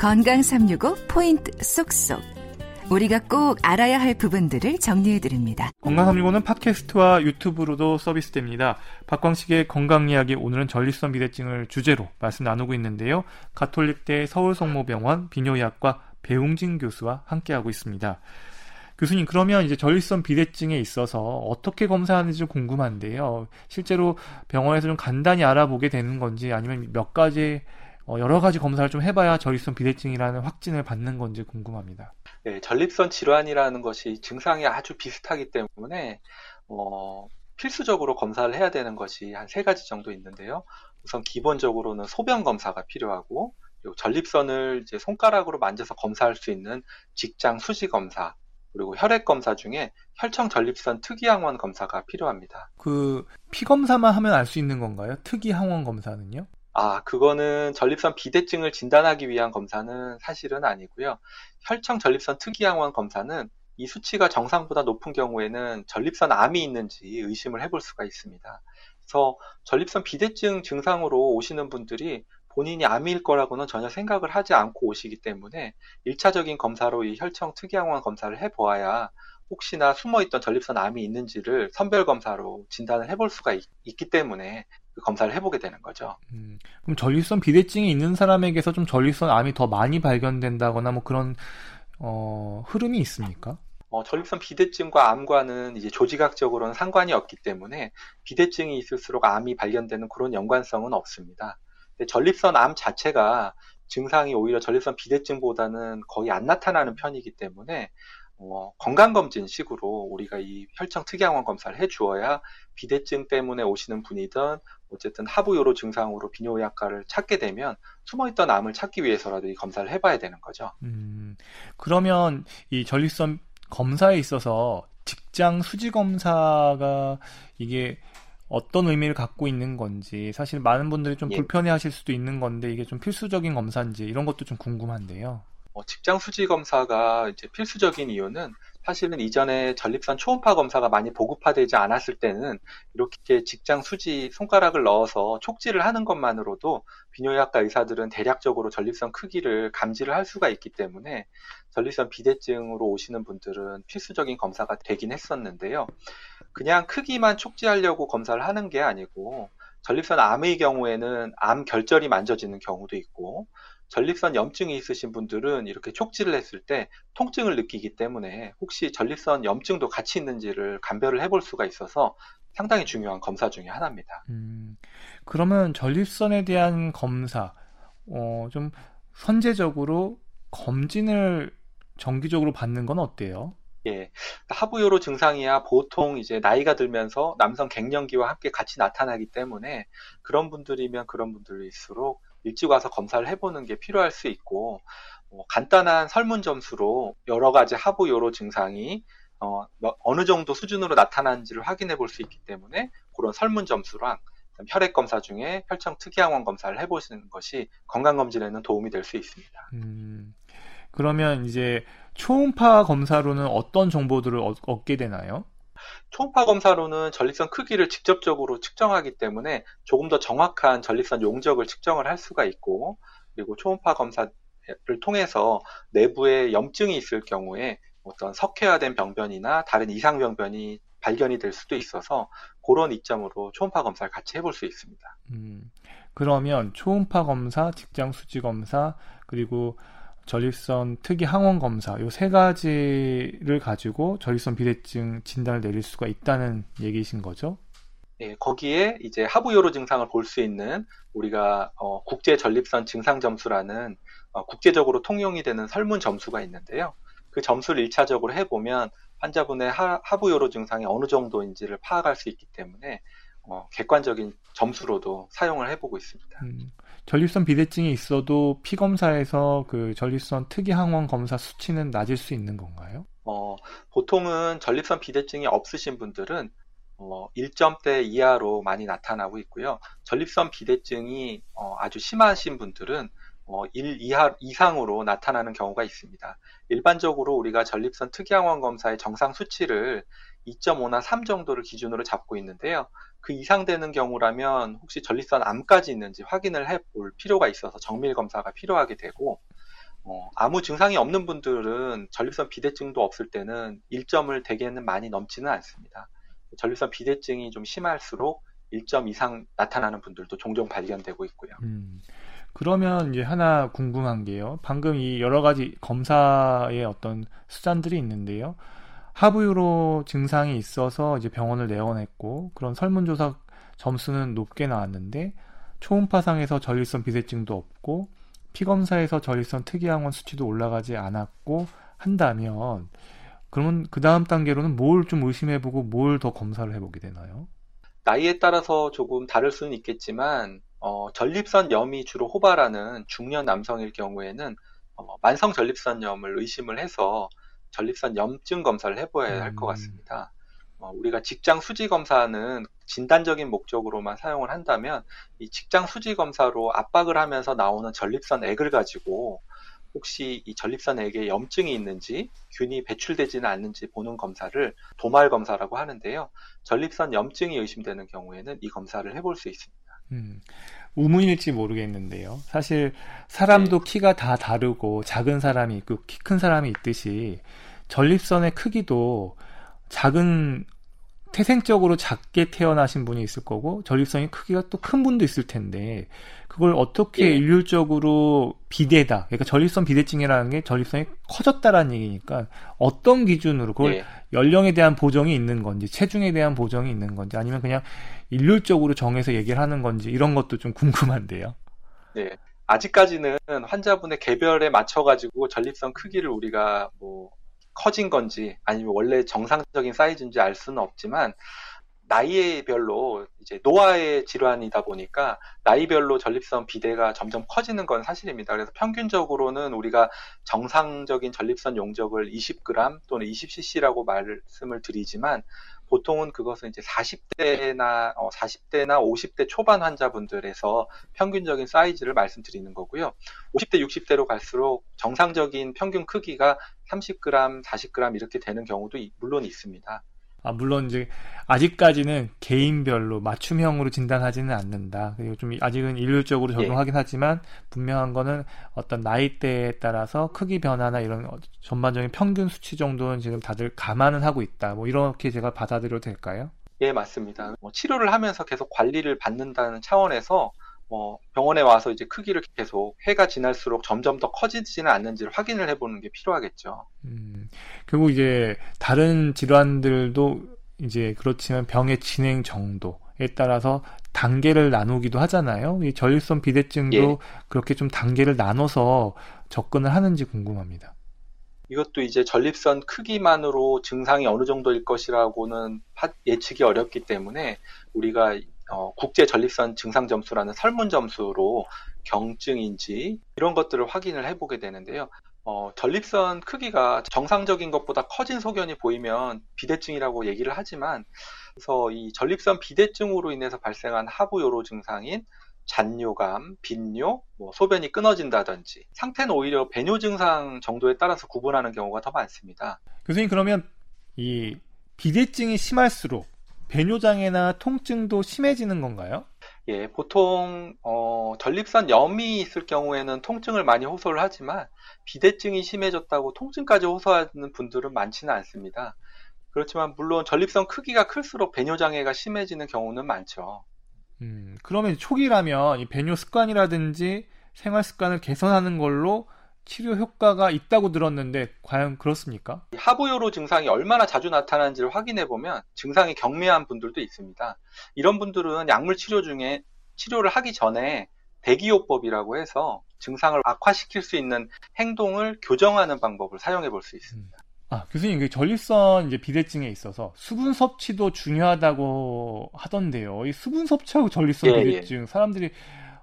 건강 365 포인트 쏙쏙. 우리가 꼭 알아야 할 부분들을 정리해 드립니다. 건강 365는 팟캐스트와 유튜브로도 서비스됩니다. 박광식의 건강 이야기 오늘은 전립선 비대증을 주제로 말씀 나누고 있는데요. 가톨릭대 서울성모병원 비뇨의학과 배웅진 교수와 함께하고 있습니다. 교수님 그러면 이제 전립선 비대증에 있어서 어떻게 검사하는지 좀 궁금한데요. 실제로 병원에서 좀 간단히 알아보게 되는 건지 아니면 몇 가지 어, 여러 가지 검사를 좀 해봐야 전립선 비대증이라는 확진을 받는 건지 궁금합니다. 네, 전립선 질환이라는 것이 증상이 아주 비슷하기 때문에 어, 필수적으로 검사를 해야 되는 것이 한 세 가지 정도 있는데요. 우선 기본적으로는 소변 검사가 필요하고 그리고 전립선을 이제 손가락으로 만져서 검사할 수 있는 직장 수지 검사 그리고 혈액 검사 중에 혈청 전립선 특이항원 검사가 필요합니다. 그 피 검사만 하면 알 수 있는 건가요? 특이항원 검사는요? 아, 그거는 전립선 비대증을 진단하기 위한 검사는 사실은 아니고요. 혈청 전립선 특이항원 검사는 이 수치가 정상보다 높은 경우에는 전립선 암이 있는지 의심을 해볼 수가 있습니다. 그래서 전립선 비대증 증상으로 오시는 분들이 본인이 암일 거라고는 전혀 생각을 하지 않고 오시기 때문에 1차적인 검사로 이 혈청 특이항원 검사를 해보아야 혹시나 숨어있던 전립선 암이 있는지를 선별 검사로 진단을 해볼 수가 있, 기 때문에 그 검사를 해보게 되는 거죠. 음, 그럼 전립선 비대증이 있는 사람에게서 좀 전립선 암이 더 많이 발견된다거나 뭐 그런 어, 흐름이 있습니까? 어, 전립선 비대증과 암과는 이제 조직학적으로는 상관이 없기 때문에 비대증이 있을수록 암이 발견되는 그런 연관성은 없습니다. 전립선 암 자체가 증상이 오히려 전립선 비대증보다는 거의 안 나타나는 편이기 때문에 어, 건강검진식으로 우리가 이 혈청 특이항원 검사를 해주어야 비대증 때문에 오시는 분이든 어쨌든 하부요로 증상으로 비뇨의학과를 찾게 되면 숨어있던 암을 찾기 위해서라도 이 검사를 해봐야 되는 거죠. 음, 그러면 이 전립선 검사에 있어서 직장 수지 검사가 이게 어떤 의미를 갖고 있는 건지 사실 많은 분들이 좀 예. 불편해하실 수도 있는 건데 이게 좀 필수적인 검사인지 이런 것도 좀 궁금한데요. 어, 직장 수지 검사가 이제 필수적인 이유는 사실은 이전에 전립선 초음파 검사가 많이 보급화되지 않았을 때는 이렇게 직장 수지 손가락을 넣어서 촉지를 하는 것만으로도 비뇨의학과 의사들은 대략적으로 전립선 크기를 감지를 할 수가 있기 때문에 전립선 비대증으로 오시는 분들은 필수적인 검사가 되긴 했었는데요. 그냥 크기만 촉지하려고 검사를 하는 게 아니고 전립선 암의 경우에는 암 결절이 만져지는 경우도 있고 전립선 염증이 있으신 분들은 이렇게 촉지를 했을 때 통증을 느끼기 때문에 혹시 전립선 염증도 같이 있는지를 감별을 해볼 수가 있어서 상당히 중요한 검사 중의 하나입니다. 음, 그러면 전립선에 대한 검사, 어, 좀 선제적으로 검진을 정기적으로 받는 건 어때요? 예. 하부요로 증상이야 보통 이제 나이가 들면서 남성 갱년기와 함께 같이 나타나기 때문에 그런 분들이면 그런 분들일수록 일찍 와서 검사를 해보는 게 필요할 수 있고 어, 간단한 설문 점수로 여러 가지 하부 요로 증상이 어, 어느 정도 수준으로 나타나는지를 확인해 볼 수 있기 때문에 그런 설문 점수랑 혈액 검사 중에 혈청 특이항원 검사를 해보시는 것이 건강 검진에는 도움이 될 수 있습니다. 음, 그러면 이제 초음파 검사로는 어떤 정보들을 얻게 되나요? 초음파 검사로는 전립선 크기를 직접적으로 측정하기 때문에 조금 더 정확한 전립선 용적을 측정을 할 수가 있고 그리고 초음파 검사를 통해서 내부에 염증이 있을 경우에 어떤 석회화된 병변이나 다른 이상 병변이 발견이 될 수도 있어서 그런 이점으로 초음파 검사를 같이 해볼 수 있습니다. 음, 그러면 초음파 검사, 직장 수지 검사, 그리고 전립선 특이 항원 검사 요 세 가지를 가지고 전립선 비대증 진단을 내릴 수가 있다는 얘기신 거죠? 네, 거기에 이제 하부요로 증상을 볼 수 있는 우리가 어, 국제 전립선 증상 점수라는 어, 국제적으로 통용이 되는 설문 점수가 있는데요. 그 점수를 1차적으로 해보면 환자분의 하, 하부요로 증상이 어느 정도인지를 파악할 수 있기 때문에 어, 객관적인 점수로도 사용을 해보고 있습니다. 음, 전립선 비대증이 있어도 피 검사에서 그 전립선 특이 항원 검사 수치는 낮을 수 있는 건가요? 어, 보통은 전립선 비대증이 없으신 분들은 어, 1점대 이하로 많이 나타나고 있고요. 전립선 비대증이 어, 아주 심하신 분들은 어, 1 이하 이상으로 나타나는 경우가 있습니다. 일반적으로 우리가 전립선 특이항원 검사의 정상 수치를 2.5나 3 정도를 기준으로 잡고 있는데요. 그 이상 되는 경우라면 혹시 전립선 암까지 있는지 확인을 해 볼 필요가 있어서 정밀 검사가 필요하게 되고 어, 아무 증상이 없는 분들은 전립선 비대증도 없을 때는 1점을 대개는 많이 넘지는 않습니다. 전립선 비대증이 좀 심할수록 1점 이상 나타나는 분들도 종종 발견되고 있고요. 음, 그러면 이제 하나 궁금한 게요. 방금 이 여러 가지 검사의 어떤 수단들이 있는데요. 하부유로 증상이 있어서 이제 병원을 내원했고 그런 설문조사 점수는 높게 나왔는데 초음파상에서 전립선 비대증도 없고 피검사에서 전립선 특이항원 수치도 올라가지 않았고 한다면 그러면 그 다음 단계로는 뭘 좀 의심해보고 뭘 더 검사를 해보게 되나요? 나이에 따라서 조금 다를 수는 있겠지만 어, 전립선 염이 주로 호발하는 중년 남성일 경우에는 어, 만성 전립선염을 의심을 해서 전립선 염증 검사를 해봐야 할것 음. 같습니다. 어, 우리가 직장 수지 검사는 진단적인 목적으로만 사용을 한다면 이 직장 수지 검사로 압박을 하면서 나오는 전립선 액을 가지고 혹시 이 전립선 액에 염증이 있는지 균이 배출되지는 않는지 보는 검사를 도말 검사라고 하는데요. 전립선 염증이 의심되는 경우에는 이 검사를 해볼 수 있습니다. 음, 우문일지 모르겠는데요. 사실 사람도 네. 키가 다 다르고 작은 사람이 있고 키 큰 사람이 있듯이 전립선의 크기도 작은 태생적으로 작게 태어나신 분이 있을 거고 전립선이 크기가 또 큰 분도 있을 텐데 그걸 어떻게 예. 일률적으로 비대다 그러니까 전립선 비대증이라는 게 전립선이 커졌다라는 얘기니까 어떤 기준으로 그걸 예. 연령에 대한 보정이 있는 건지 체중에 대한 보정이 있는 건지 아니면 그냥 일률적으로 정해서 얘기를 하는 건지 이런 것도 좀 궁금한데요. 네. 아직까지는 환자분의 개별에 맞춰가지고 전립선 크기를 우리가 뭐 커진 건지 아니면 원래 정상적인 사이즈인지 알 수는 없지만 나이별로 이제 노화의 질환이다 보니까 나이별로 전립선 비대가 점점 커지는 건 사실입니다. 그래서 평균적으로는 우리가 정상적인 전립선 용적을 20g 또는 20cc라고 말씀을 드리지만 보통은 그것은 이제 40대나 어, 40대나 50대 초반 환자분들에서 평균적인 사이즈를 말씀드리는 거고요. 50대, 60대로 갈수록 정상적인 평균 크기가 30g, 40g 이렇게 되는 경우도 물론 있습니다. 아, 물론 이제 아직까지는 개인별로 맞춤형으로 진단하지는 않는다. 그리고 좀 아직은 일률적으로 적용하긴 예. 하지만 분명한 거는 어떤 나이대에 따라서 크기 변화나 이런 전반적인 평균 수치 정도는 지금 다들 감안은 하고 있다. 뭐 이렇게 제가 받아들여도 될까요? 예, 맞습니다. 뭐 치료를 하면서 계속 관리를 받는다는 차원에서 뭐 병원에 와서 이제 크기를 계속 해가 지날수록 점점 더 커지지는 않는지를 확인을 해보는 게 필요하겠죠. 음, 결국 이제 다른 질환들도 이제 그렇지만 병의 진행 정도에 따라서 단계를 나누기도 하잖아요. 이 전립선 비대증도 예. 그렇게 좀 단계를 나눠서 접근을 하는지 궁금합니다. 이것도 이제 전립선 크기만으로 증상이 어느 정도일 것이라고는 예측이 어렵기 때문에 우리가 어, 국제 전립선 증상 점수라는 설문 점수로 경증인지 이런 것들을 확인을 해보게 되는데요. 어, 전립선 크기가 정상적인 것보다 커진 소견이 보이면 비대증이라고 얘기를 하지만 그래서 이 전립선 비대증으로 인해서 발생한 하부 요로 증상인 잔뇨감, 빈뇨, 뭐 소변이 끊어진다든지 상태는 오히려 배뇨 증상 정도에 따라서 구분하는 경우가 더 많습니다. 교수님 그러면 이 비대증이 심할수록 배뇨장애나 통증도 심해지는 건가요? 예, 보통 어, 전립선 염이 있을 경우에는 통증을 많이 호소를 하지만 비대증이 심해졌다고 통증까지 호소하는 분들은 많지는 않습니다. 그렇지만 물론 전립선 크기가 클수록 배뇨 장애가 심해지는 경우는 많죠. 음, 그러면 초기라면 이 배뇨 습관이라든지 생활 습관을 개선하는 걸로 치료 효과가 있다고 들었는데 과연 그렇습니까? 하부요로 증상이 얼마나 자주 나타나는지를 확인해 보면 증상이 경미한 분들도 있습니다. 이런 분들은 약물 치료 중에 치료를 하기 전에 대기요법이라고 해서 증상을 악화시킬 수 있는 행동을 교정하는 방법을 사용해 볼 수 있습니다. 음. 아, 교수님, 그 전립선 이제 비대증에 있어서 수분 섭취도 중요하다고 하던데요. 이 수분 섭취하고 전립선 예, 비대증 예. 사람들이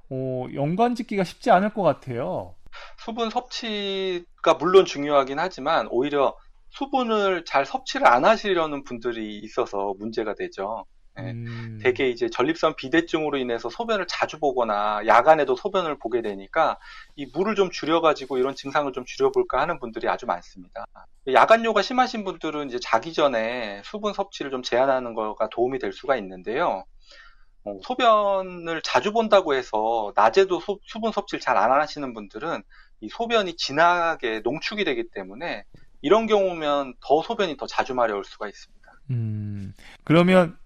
어, 연관 짓기가 쉽지 않을 것 같아요. 수분 섭취가 물론 중요하긴 하지만 오히려 수분을 잘 섭취를 안 하시려는 분들이 있어서 문제가 되죠. 네. 음. 대개 이제 전립선 비대증으로 인해서 소변을 자주 보거나 야간에도 소변을 보게 되니까 이 물을 좀 줄여가지고 이런 증상을 좀 줄여볼까 하는 분들이 아주 많습니다. 야간요가 심하신 분들은 이제 자기 전에 수분 섭취를 좀 제한하는 거가 도움이 될 수가 있는데요. 어, 소변을 자주 본다고 해서 낮에도 소, 수분 섭취를 잘 안 하시는 분들은 이 소변이 진하게 농축이 되기 때문에 이런 경우면 더 소변이 더 자주 마려울 수가 있습니다. 음, 그러면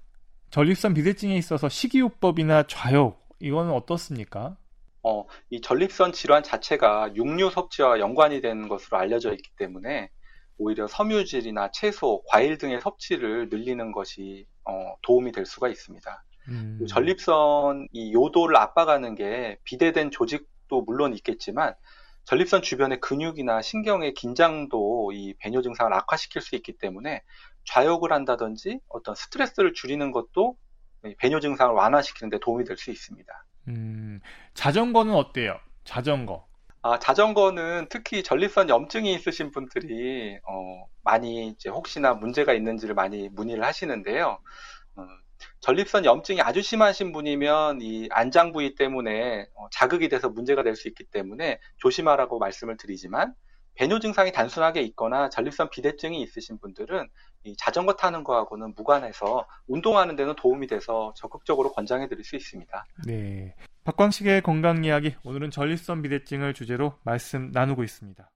전립선 비대증에 있어서 식이요법이나 좌욕 이거는 어떻습니까? 어, 이 전립선 질환 자체가 육류 섭취와 연관이 되는 것으로 알려져 있기 때문에 오히려 섬유질이나 채소, 과일 등의 섭취를 늘리는 것이 어, 도움이 될 수가 있습니다. 음. 전립선 이 요도를 압박하는 게 비대된 조직도 물론 있겠지만 전립선 주변의 근육이나 신경의 긴장도 이 배뇨 증상을 악화시킬 수 있기 때문에 좌욕을 한다든지 어떤 스트레스를 줄이는 것도 배뇨 증상을 완화시키는 데 도움이 될 수 있습니다. 음, 자전거는 어때요? 자전거. 아, 자전거는 특히 전립선 염증이 있으신 분들이 어, 많이 이제 혹시나 문제가 있는지를 많이 문의를 하시는데요. 음, 전립선 염증이 아주 심하신 분이면 이 안장 부위 때문에 어, 자극이 돼서 문제가 될 수 있기 때문에 조심하라고 말씀을 드리지만 배뇨 증상이 단순하게 있거나 전립선 비대증이 있으신 분들은 이 자전거 타는 거하고는 무관해서 운동하는 데는 도움이 돼서 적극적으로 권장해 드릴 수 있습니다. 네. 박광식의 건강 이야기 오늘은 전립선 비대증을 주제로 말씀 나누고 있습니다.